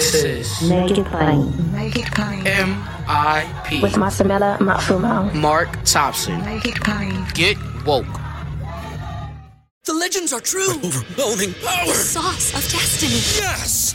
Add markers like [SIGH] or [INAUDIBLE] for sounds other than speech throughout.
This is Make It Plain. Make it plain. M.I.P. With Masamela Matfumo. Mark Thompson. Make it plain. Get woke. The legends are true. Overwhelming power! Sauce of destiny. Yes!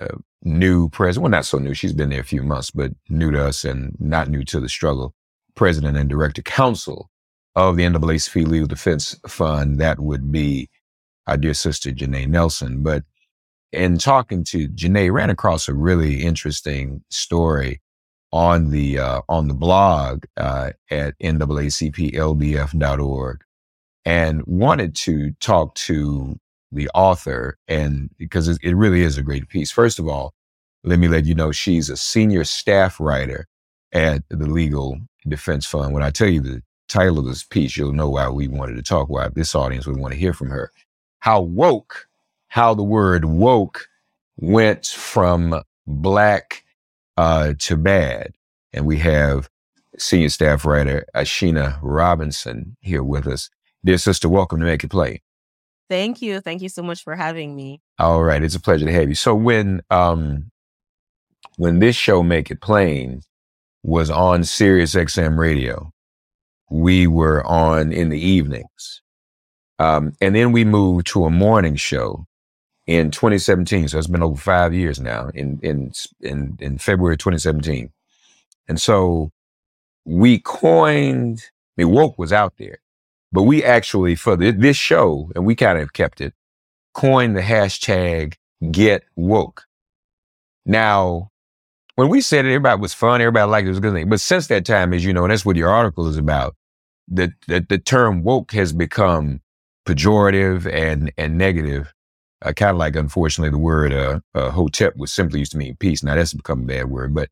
uh, new president. Well, not so new. She's been there a few months, but new to us and not new to the struggle. President and Director Counsel of the NAACP Legal Defense Fund. That would be our dear sister Janai Nelson. But in talking to Janae, ran across a really interesting story on the uh, on the blog uh, at NAACPLDF.org and wanted to talk to the author and because it, really is a great piece. First of all, let me let you know she's a senior staff writer at the Legal Defense Fund. When I tell you the title of this piece, you'll know why we wanted to talk, why this audience would want to hear from her. How woke, how the word woke went from black uh, to bad. And we have senior staff writer Ashina Robinson here with us. Dear sister, welcome to Make It Plain. Thank you. Thank you so much for having me. All right, it's a pleasure to have you. So when um when this show Make It Plain was on Sirius XM radio, we were on in the evenings. Um, and then we moved to a morning show in 2017. So it's been over five years now in, in, in, in February 2017. And so we coined, I mean, woke was out there, but we actually, for this show, and we kind of kept it, coined the hashtag get woke. Now, when we said it, everybody was fun, everybody liked it, it was a good thing. But since that time, as you know, and that's what your article is about, the, the, the term woke has become pejorative and, and negative. Uh, kind of like, unfortunately, the word uh, uh, hotep, which simply used to mean peace. Now that's become a bad word, but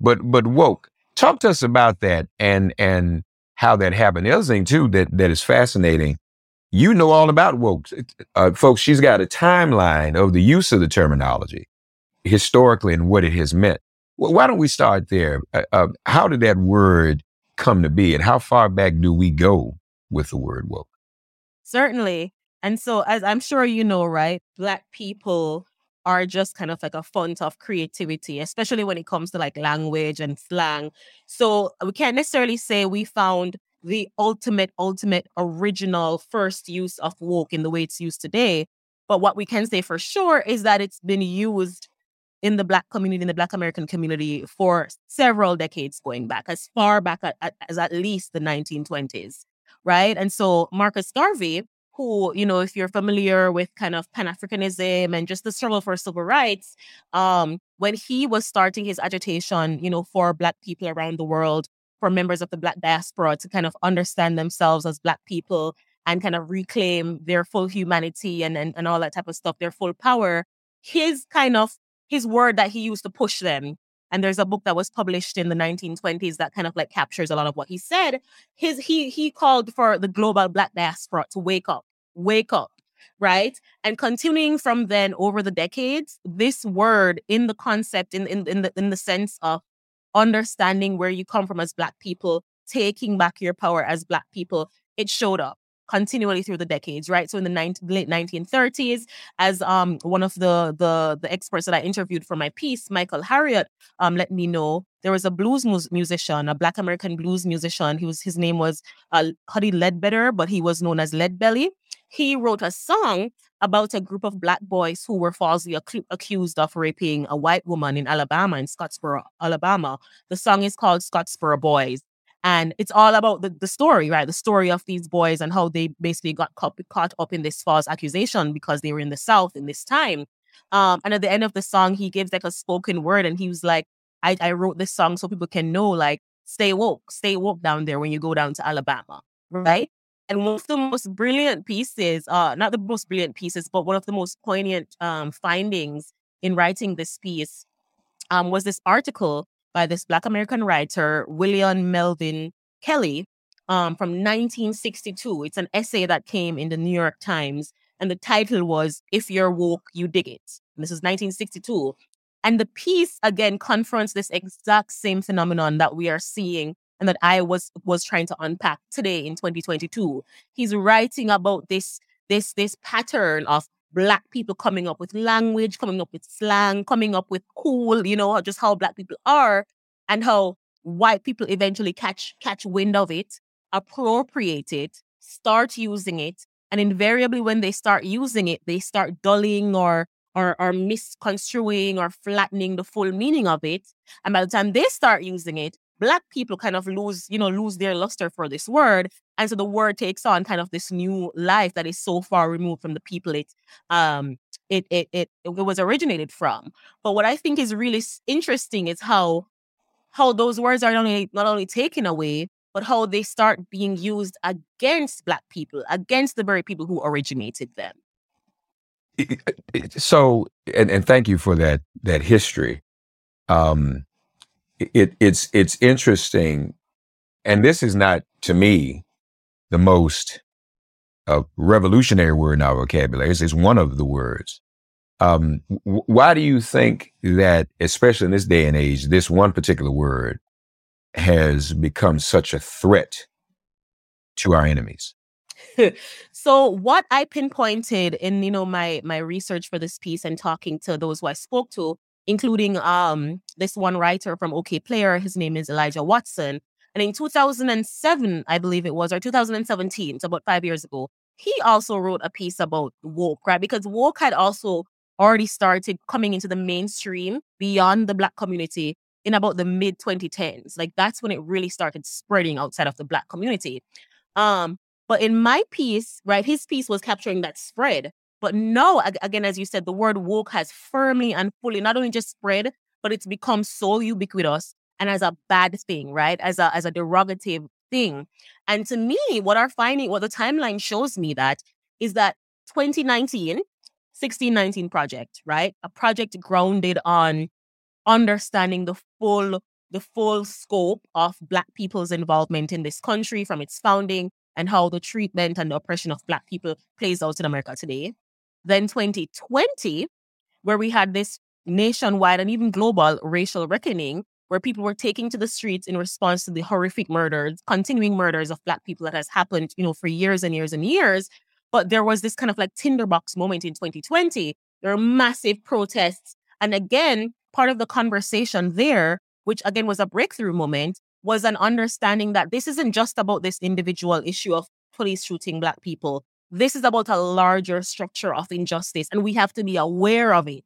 but but woke. Talk to us about that and and how that happened. The other thing too that that is fascinating, you know all about woke, uh, folks. She's got a timeline of the use of the terminology historically and what it has meant. Well, why don't we start there? Uh, uh, how did that word come to be, and how far back do we go with the word woke? Certainly. And so, as I'm sure you know, right, Black people are just kind of like a font of creativity, especially when it comes to like language and slang. So, uh, we can't necessarily say we found the ultimate, ultimate original first use of woke in the way it's used today. But what we can say for sure is that it's been used in the Black community, in the Black American community for several decades going back, as far back as at least the 1920s, right? And so Marcus Garvey, who, you know, if you're familiar with kind of Pan Africanism and just the struggle for civil rights, um, when he was starting his agitation, you know, for Black people around the world, for members of the Black diaspora to kind of understand themselves as Black people and kind of reclaim their full humanity and, and, and all that type of stuff, their full power, his kind of his word that he used to push them. And there's a book that was published in the 1920s that kind of like captures a lot of what he said. His he he called for the global black diaspora to wake up, wake up, right? And continuing from then over the decades, this word in the concept, in in in the in the sense of understanding where you come from as black people, taking back your power as black people, it showed up continually through the decades, right? So in the 19, late 1930s, as um one of the the the experts that I interviewed for my piece, Michael Harriot, um let me know there was a blues mu- musician, a Black American blues musician. He was his name was uh, Huddie Ledbetter, but he was known as Leadbelly. He wrote a song about a group of black boys who were falsely ac- accused of raping a white woman in Alabama, in Scottsboro, Alabama. The song is called Scottsboro Boys. And it's all about the, the story, right? The story of these boys and how they basically got caught, caught up in this false accusation because they were in the South in this time. Um, and at the end of the song, he gives like a spoken word and he was like, I, I wrote this song so people can know, like, stay woke, stay woke down there when you go down to Alabama, right? And one of the most brilliant pieces, uh, not the most brilliant pieces, but one of the most poignant um, findings in writing this piece um, was this article by this Black American writer, William Melvin Kelley, um, from 1962. It's an essay that came in the New York Times, and the title was If You're Woke, You Dig It. And this is 1962. And the piece again confronts this exact same phenomenon that we are seeing and that I was was trying to unpack today in 2022. He's writing about this this this pattern of black people coming up with language, coming up with slang, coming up with cool, you know, just how black people are and how white people eventually catch catch wind of it, appropriate it, start using it, and invariably when they start using it, they start dulling or or, or misconstruing or flattening the full meaning of it. And by the time they start using it, black people kind of lose, you know, lose their luster for this word. And so the word takes on kind of this new life that is so far removed from the people it um it it it, it was originated from. But what I think is really interesting is how how those words are not only not only taken away, but how they start being used against black people, against the very people who originated them. So, and, and thank you for that that history. Um, it it's it's interesting, and this is not to me the most uh, revolutionary word in our vocabulary. It's, it's one of the words. Um, w- why do you think that, especially in this day and age, this one particular word has become such a threat to our enemies? [LAUGHS] so what I pinpointed in you know my my research for this piece and talking to those who I spoke to including um this one writer from Okayplayer. His name is Elijah Watson. And in 2007, I believe it was, or 2017, so about five years ago, he also wrote a piece about woke, right? Because woke had also already started coming into the mainstream beyond the black community in about the mid 2010s. Like that's when it really started spreading outside of the black community. Um, but in my piece, right, his piece was capturing that spread. But no, again, as you said, the word woke has firmly and fully not only just spread, but it's become so ubiquitous and as a bad thing, right? As a as a derogative thing. And to me, what our finding, what the timeline shows me that is that 2019, 1619 project, right? A project grounded on understanding the full the full scope of black people's involvement in this country from its founding and how the treatment and the oppression of black people plays out in America today. Then 2020, where we had this nationwide and even global racial reckoning, where people were taking to the streets in response to the horrific murders, continuing murders of Black people that has happened, you know, for years and years and years. But there was this kind of like tinderbox moment in 2020. There were massive protests. And again, part of the conversation there, which again was a breakthrough moment, was an understanding that this isn't just about this individual issue of police shooting Black people. This is about a larger structure of injustice, and we have to be aware of it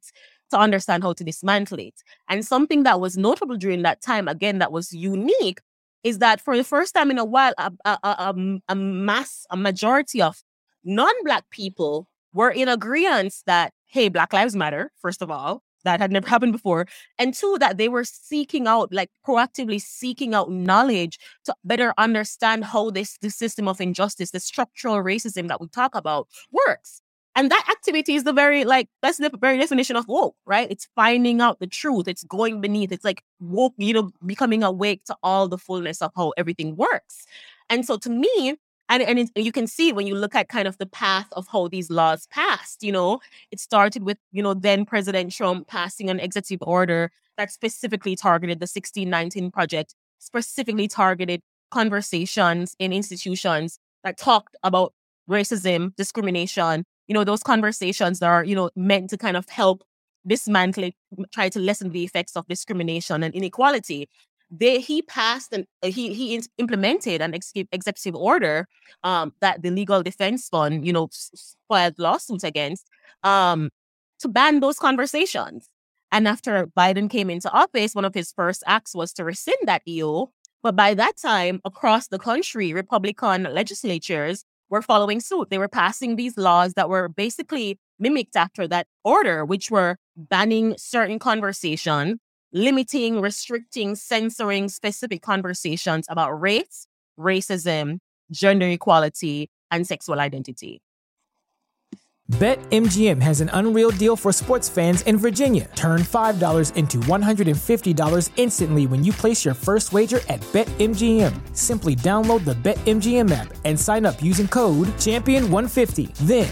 to understand how to dismantle it. And something that was notable during that time, again, that was unique, is that for the first time in a while, a, a, a, a mass, a majority of non Black people were in agreement that, hey, Black Lives Matter, first of all, that had never happened before. And two, that they were seeking out, like proactively seeking out knowledge to better understand how this, this system of injustice, the structural racism that we talk about works. And that activity is the very, like, that's the very definition of woke, right? It's finding out the truth. It's going beneath. It's like woke, you know, becoming awake to all the fullness of how everything works. And so to me, and, and it, you can see when you look at kind of the path of how these laws passed you know? It started with you know then president trump passing an executive order that specifically targeted the 1619 project specifically targeted conversations in institutions that talked about racism discrimination you know those conversations that are you know meant to kind of help dismantle try to lessen the effects of discrimination and inequality they he passed and uh, he he implemented an ex- executive order um, that the legal defense fund you know filed lawsuits against um, to ban those conversations. And after biden came into office one of his first acts was to rescind that eo but by that time across the country republican legislatures were following suit. They were passing these laws that were basically mimicked after that order which were banning certain conversation limiting, restricting, censoring specific conversations about race, racism, gender equality, and sexual identity. BetMGM has an unreal deal for sports fans in Virginia. Turn $5 into $150 instantly when you place your first wager at BetMGM. Simply download the BetMGM app and sign up using code Champion150. Then,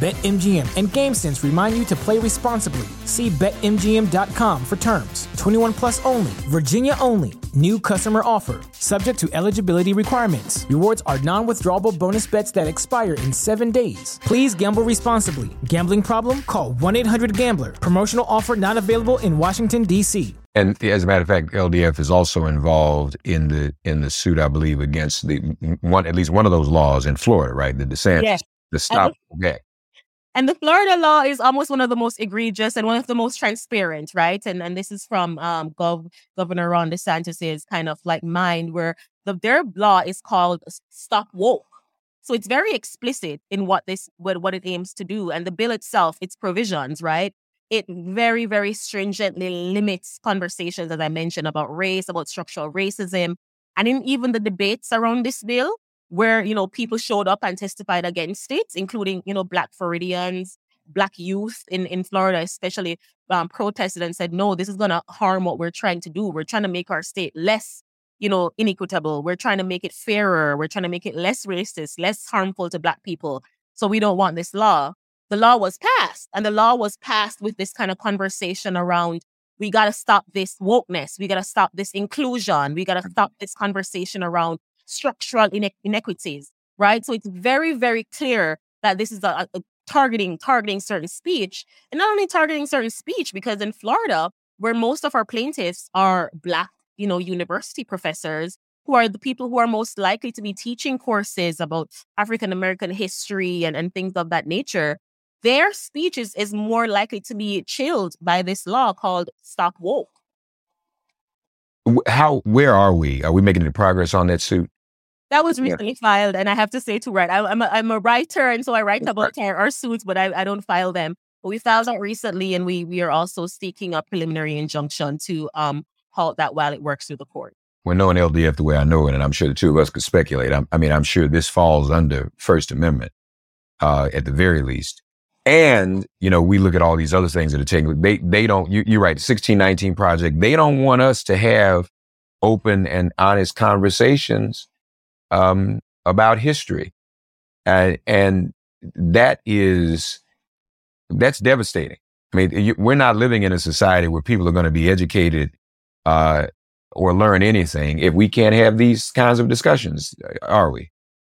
BetMGM and GameSense remind you to play responsibly. See BetMGM.com for terms. 21 plus only, Virginia only. New customer offer, subject to eligibility requirements. Rewards are non withdrawable bonus bets that expire in seven days. Please gamble responsibly. Gambling problem? Call 1 800 Gambler. Promotional offer not available in Washington, D.C. And as a matter of fact, LDF is also involved in the in the suit, I believe, against the one at least one of those laws in Florida, right? The DeSantis, Yes. the stop. Okay. And the Florida law is almost one of the most egregious and one of the most transparent, right? And and this is from um Gov Governor Ron DeSantis's kind of like mind, where the their law is called Stop Woke. So it's very explicit in what this what, what it aims to do. And the bill itself, its provisions, right? It very, very stringently limits conversations, as I mentioned, about race, about structural racism, and in even the debates around this bill, where you know people showed up and testified against it, including you know Black Floridians, Black youth in in Florida, especially um, protested and said, no, this is going to harm what we're trying to do. We're trying to make our state less, you know, inequitable. We're trying to make it fairer. We're trying to make it less racist, less harmful to Black people. So we don't want this law. The law was passed, and the law was passed with this kind of conversation around we got to stop this wokeness. We got to stop this inclusion. We got to stop this conversation around structural ine- inequities, right? So it's very, very clear that this is a, a targeting targeting certain speech, and not only targeting certain speech, because in Florida, where most of our plaintiffs are black, you know, university professors who are the people who are most likely to be teaching courses about African American history and, and things of that nature, their speech is, is more likely to be chilled by this law called Stop Woke. How? Where are we? Are we making any progress on that suit? That was Yeah. recently filed, and I have to say to write. I, I'm a, I'm a writer, and so I write about our, our suits, but I, I don't file them. But we filed that recently, and we we are also seeking a preliminary injunction to um halt that while it works through the court. Well, knowing LDF the way I know it, and I'm sure the two of us could speculate. I'm, I mean, I'm sure this falls under First Amendment, uh, at the very least. And you know, we look at all these other things that are taking. They they don't. You, you're right. The 1619 project. They don't want us to have open and honest conversations um, about history, and and that is that's devastating. I mean, you, we're not living in a society where people are going to be educated uh, or learn anything if we can't have these kinds of discussions, are we?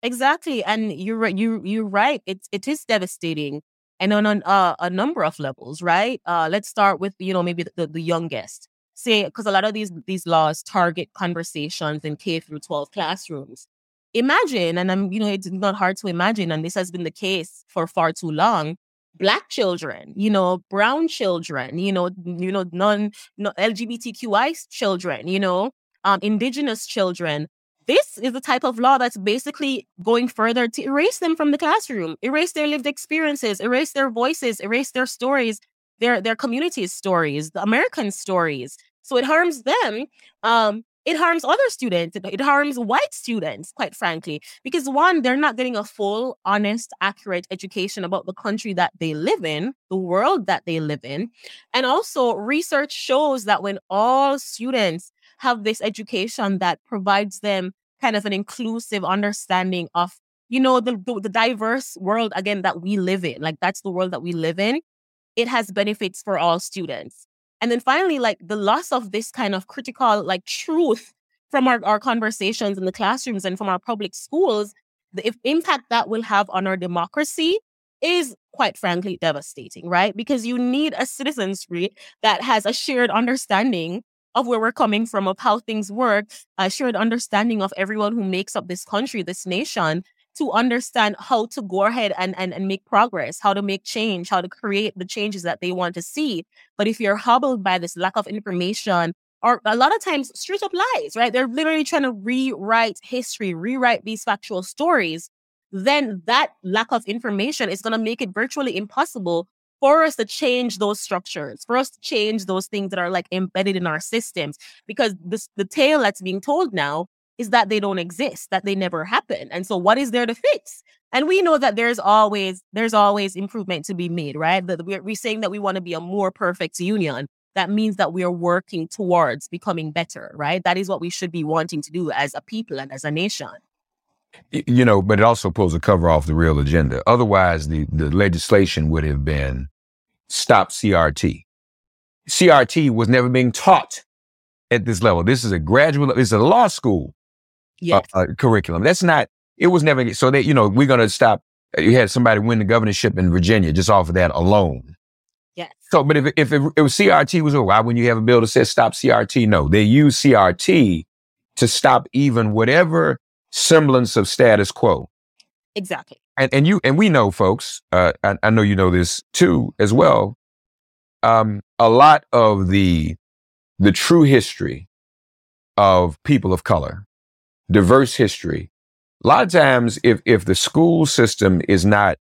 Exactly, and you're right. You you're right. It's it is devastating, and on, on uh, a number of levels, right? Uh, let's start with you know maybe the, the youngest. Say because a lot of these these laws target conversations in K through 12 classrooms. Imagine, and I'm you know it's not hard to imagine, and this has been the case for far too long. Black children, you know, brown children, you know, you know, non, no LGBTQI children, you know, um, indigenous children this is the type of law that's basically going further to erase them from the classroom, erase their lived experiences, erase their voices, erase their stories, their their communities' stories, the American stories. So it harms them. Um, it harms other students. It, harms white students, quite frankly, because one, they're not getting a full, honest, accurate education about the country that they live in, the world that they live in, and also research shows that when all students have this education that provides them kind of an inclusive understanding of you know the, the, the diverse world again that we live in like that's the world that we live in it has benefits for all students and then finally like the loss of this kind of critical like truth from our, our conversations in the classrooms and from our public schools the impact that will have on our democracy is quite frankly devastating right? Because you need a citizenry that has a shared understanding of where we're coming from, of how things work, a shared understanding of everyone who makes up this country, this nation, to understand how to go ahead and, and, and make progress, how to make change, how to create the changes that they want to see. But if you're hobbled by this lack of information, or a lot of times straight up lies, right? They're literally trying to rewrite history, rewrite these factual stories. Then that lack of information is going to make it virtually impossible for us to change those structures, for us to change those things that are like embedded in our systems. Because this, the tale that's being told now is that they don't exist, that they never happen. And so what is there to fix? And we know that there's always there's always improvement to be made, right? That we're, we're saying that we want to be a more perfect union. That means that we are working towards becoming better, right? That is what we should be wanting to do as a people and as a nation. You know, but it also pulls a cover off the real agenda. Otherwise, the, the legislation would have been stop CRT. CRT was never being taught at this level. This is a graduate, it's a law school Yes. uh, uh, curriculum. That's not, it was never, so that, you know, we're going to stop. uh, You had somebody win the governorship in Virginia just off of that alone. yes. So, but if, if it, it was CRT was, oh, why wouldn't you have a bill that says stop CRT? No, they use CRT to stop even whatever semblance of status quo. Exactly. And, and you, and we know folks, uh, I, I know you know this too as well. Um, a lot of the, the true history of people of color, diverse history. A lot of times, if, if the school system is not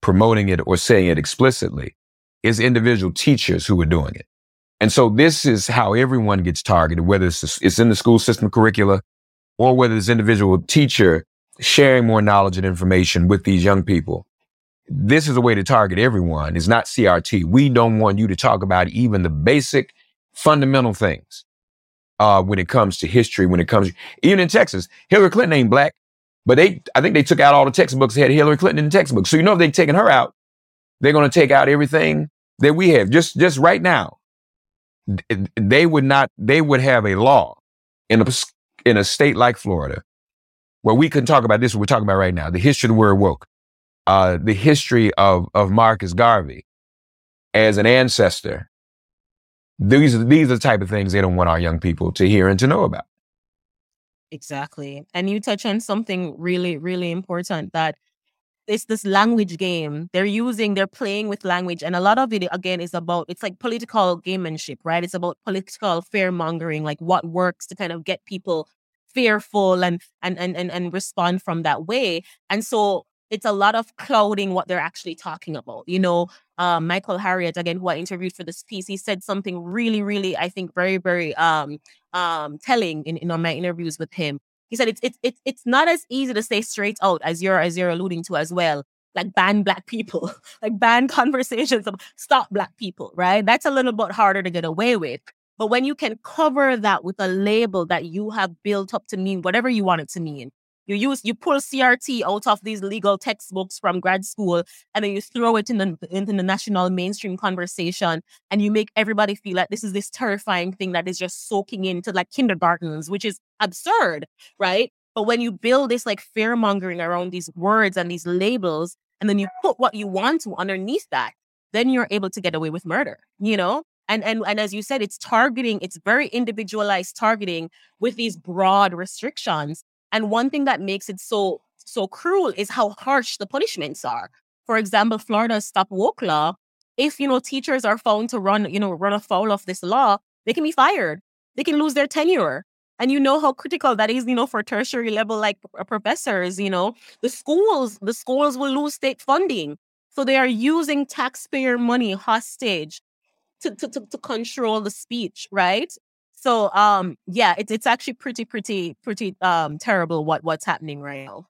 promoting it or saying it explicitly, it's individual teachers who are doing it. And so this is how everyone gets targeted, whether it's, it's in the school system curricula or whether it's individual teacher sharing more knowledge and information with these young people. This is a way to target everyone. It's not CRT. We don't want you to talk about even the basic fundamental things uh, when it comes to history, when it comes, even in Texas, Hillary Clinton ain't black, but they, I think they took out all the textbooks that had Hillary Clinton in the textbook. So you know, if they're taking her out, they're going to take out everything that we have just, just right now. They would not, they would have a law in a, in a state like Florida where we can talk about this, we're talking about right now, the history of the word woke, uh, the history of, of Marcus Garvey as an ancestor. These these are the type of things they don't want our young people to hear and to know about. Exactly. And you touch on something really, really important that it's this language game. They're using, they're playing with language. And a lot of it, again, is about, it's like political gamemanship, right? It's about political fear mongering, like what works to kind of get people fearful and, and, and, and, and respond from that way. And so it's a lot of clouding what they're actually talking about. You know, uh, Michael Harriot, again, who I interviewed for this piece, he said something really, really, I think, very, very um, um, telling in, in on my interviews with him. He said it's it's it's it's not as easy to say straight out as you're as you're alluding to as well. Like ban black people, [LAUGHS] like ban conversations of stop black people, right? That's a little bit harder to get away with. But when you can cover that with a label that you have built up to mean whatever you want it to mean, you use you pull CRT out of these legal textbooks from grad school and then you throw it in the into the national mainstream conversation and you make everybody feel like this is this terrifying thing that is just soaking into like kindergartens, which is absurd, right? But when you build this like fear mongering around these words and these labels, and then you put what you want to underneath that, then you're able to get away with murder, you know? And and and as you said, it's targeting, it's very individualized targeting with these broad restrictions. And one thing that makes it so so cruel is how harsh the punishments are. For example, Florida's stop woke law. If you know teachers are found to run, you know, run afoul of this law, they can be fired. They can lose their tenure. And you know how critical that is, you know, for tertiary level like uh, professors, you know. The schools, the schools will lose state funding. So they are using taxpayer money hostage to, to, to, to control the speech, right? So um yeah, it's it's actually pretty, pretty, pretty um terrible what what's happening right now.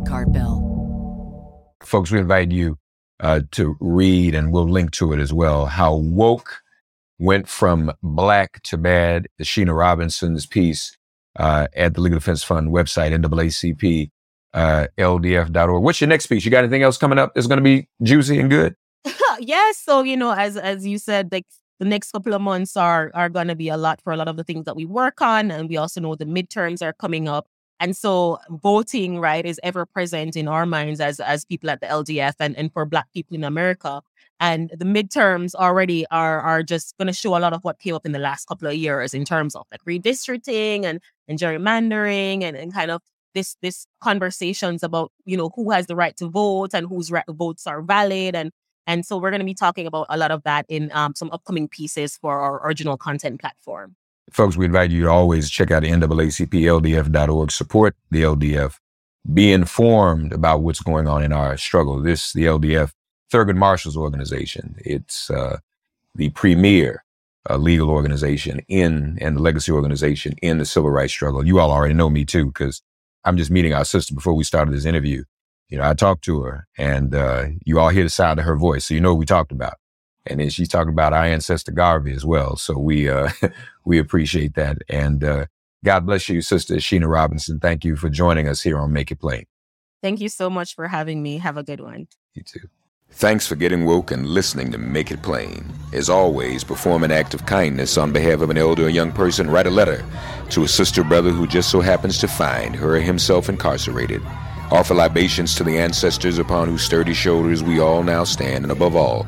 card bill. folks, we invite you uh, to read, and we'll link to it as well, how woke went from black to bad. The Sheena Robinson's piece uh, at the Legal Defense Fund website, NAACP. uh, LDF.org. What's your next piece? You got anything else coming up that's going to be juicy and good? [LAUGHS] yes. So, you know, as as you said, like the next couple of months are are gonna be a lot for a lot of the things that we work on. And we also know the midterms are coming up. And so voting, right, is ever present in our minds as as people at the LDF and, and for black people in America. And the midterms already are are just gonna show a lot of what came up in the last couple of years in terms of like redistricting and, and gerrymandering and, and kind of this this conversations about you know who has the right to vote and whose right votes are valid and and so we're going to be talking about a lot of that in um, some upcoming pieces for our original content platform. Folks, we invite you to always check out the NAACPLDF.org, support the LDF, be informed about what's going on in our struggle. This, the LDF, Thurgood Marshall's organization. It's uh, the premier uh, legal organization in and the legacy organization in the civil rights struggle. You all already know me too, because I'm just meeting our sister before we started this interview. You know, I talked to her and uh, you all hear the sound of her voice. So you know what we talked about. And then she's talking about our ancestor Garvey as well. So we, uh, [LAUGHS] we appreciate that. And, uh, God bless you, Sister Sheena Robinson. Thank you for joining us here on Make It Plain. Thank you so much for having me. Have a good one. You too. Thanks for getting woke and listening to Make It Plain. As always, perform an act of kindness on behalf of an elder or young person. Write a letter to a sister brother who just so happens to find her or himself incarcerated. Offer libations to the ancestors upon whose sturdy shoulders we all now stand, and above all,